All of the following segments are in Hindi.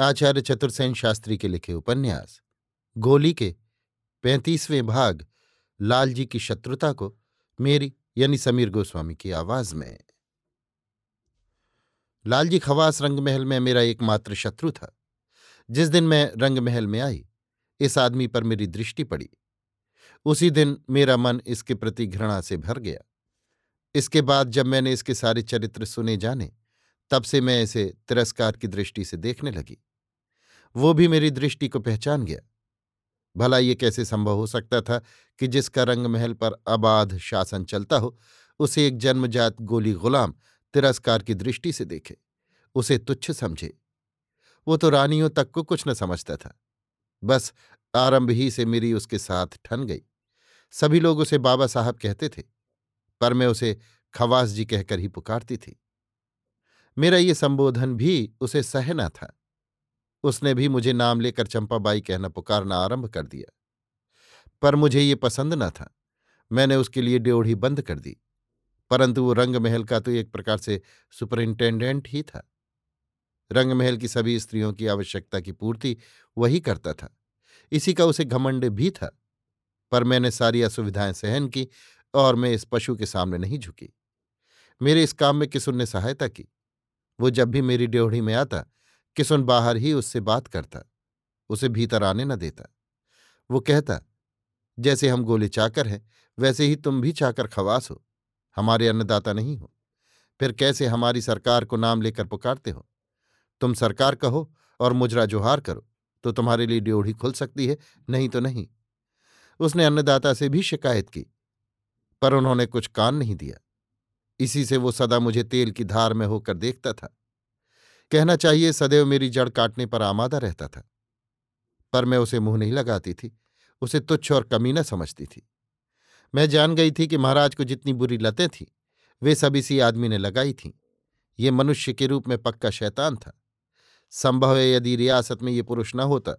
आचार्य चतुर्सेन शास्त्री के लिखे उपन्यास, गोली के पैंतीसवें भाग लालजी की शत्रुता को मेरी, यानी समीर गोस्वामी की आवाज़ में। लालजी खवास रंगमहल में मेरा एकमात्र शत्रु था। जिस दिन मैं रंगमहल में आई, इस आदमी पर मेरी दृष्टि पड़ी। उसी दिन मेरा मन इसके प्रति घृणा से भर गया। इसके बाद जब मैंने इसके सारे चरित्र सुने जाने, तब से मैं इसे तिरस्कार की दृष्टि से देखने लगी। वो भी मेरी दृष्टि को पहचान गया। भला ये कैसे संभव हो सकता था कि जिसका रंग महल पर अबाध शासन चलता हो, उसे एक जन्मजात गोली गुलाम तिरस्कार की दृष्टि से देखे, उसे तुच्छ समझे। वो तो रानियों तक को कुछ न समझता था। बस आरंभ ही से मेरी उसके साथ ठन गई। सभी लोग उसे बाबा साहब कहते थे, पर मैं उसे खवास जी कहकर ही पुकारती थी। मेरा ये संबोधन भी उसे सहना था। उसने भी मुझे नाम लेकर चंपाबाई कहना पुकारना आरंभ कर दिया। पर मुझे ये पसंद न था। मैंने उसके लिए ड्योढ़ी बंद कर दी। परंतु वो रंग महल का तो एक प्रकार से सुपरिंटेंडेंट ही था। रंग महल की सभी स्त्रियों की आवश्यकता की पूर्ति वही करता था। इसी का उसे घमंड भी था। पर मैंने सारी असुविधाएँ सहन की और मैं इस पशु के सामने नहीं झुकी। मेरे इस काम में किसुन ने सहायता की। वो जब भी मेरी ड्योढ़ी में आता किसुन बाहर ही उससे बात करता, उसे भीतर आने न देता। वो कहता, जैसे हम गोले चाकर हैं, वैसे ही तुम भी चाकर खवास हो, हमारे अन्नदाता नहीं हो। फिर कैसे हमारी सरकार को नाम लेकर पुकारते हो? तुम सरकार कहो और मुजरा जोहार करो तो तुम्हारे लिए ड्योढ़ी खुल सकती है, नहीं तो नहीं। उसने अन्नदाता से भी शिकायत की, पर उन्होंने कुछ कान नहीं दिया। इसी से वो सदा मुझे तेल की धार में होकर देखता था। कहना चाहिए, सदैव मेरी जड़ काटने पर आमादा रहता था। पर मैं उसे मुँह नहीं लगाती थी, उसे तुच्छ और कमीना समझती थी। मैं जान गई थी कि महाराज को जितनी बुरी लतें थीं, वे सब इसी आदमी ने लगाई थीं। ये मनुष्य के रूप में पक्का शैतान था। संभव है यदि रियासत में ये पुरुष न होता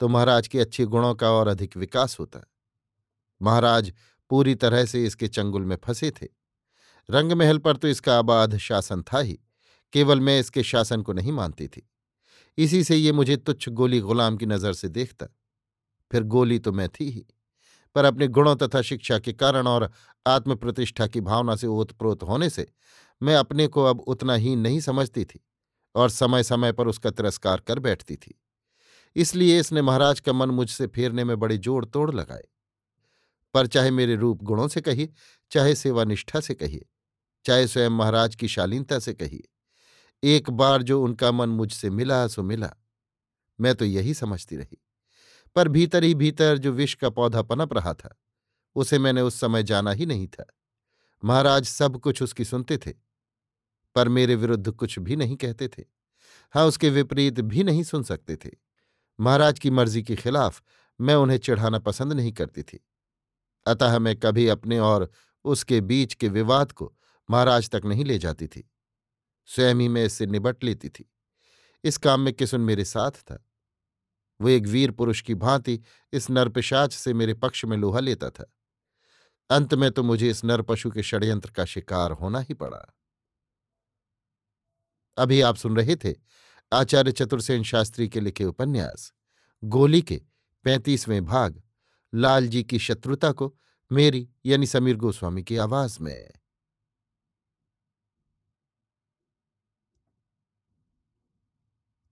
तो महाराज के अच्छे गुणों का और अधिक विकास होता। महाराज पूरी तरह से इसके चंगुल में फंसे थे। रंगमहल पर तो इसका आबाद शासन था ही। केवल मैं इसके शासन को नहीं मानती थी। इसी से ये मुझे तुच्छ गोली गुलाम की नज़र से देखता, फिर गोली तो मैं थी ही, पर अपने गुणों तथा शिक्षा के कारण और आत्मप्रतिष्ठा की भावना से ओतप्रोत होने से मैं अपने को अब उतना ही नहीं समझती थी और समय समय पर उसका तिरस्कार कर बैठती थी। इसलिए इसने महाराज का मन मुझसे फेरने में बड़े जोड़ तोड़ लगाए पर चाहे मेरे रूप गुणों से कहिए, चाहे सेवानिष्ठा से कहिए, चाहे स्वयं महाराज की शालीनता से कहिए एक बार जो उनका मन मुझसे मिला, सो मिला। मैं तो यही समझती रही। पर भीतर ही भीतर जो विष का पौधा पनप रहा था, उसे मैंने उस समय जाना ही नहीं था। महाराज सब कुछ उसकी सुनते थे, पर मेरे विरुद्ध कुछ भी नहीं कहते थे। हाँ उसके विपरीत भी नहीं सुन सकते थे। महाराज की मर्ज़ी के खिलाफ मैं उन्हें चिढ़ाना पसंद नहीं करती थी। अतः मैं कभी अपने और उसके बीच के विवाद को महाराज तक नहीं ले जाती थी। स्वयं ही मैं इससे निबट लेती थी। इस काम में किसुन मेरे साथ था? वो एक वीर पुरुष की भांति इस नरपिशाच से मेरे पक्ष में लोहा लेता था। अंत में तो मुझे इस नर पशु के षड्यंत्र का शिकार होना ही पड़ा। अभी आप सुन रहे थे आचार्य चतुर्सेन शास्त्री के लिखे उपन्यास, गोली के पैंतीसवें भाग लालजी की शत्रुता को मेरी यानी समीर गोस्वामी की आवाज़ में।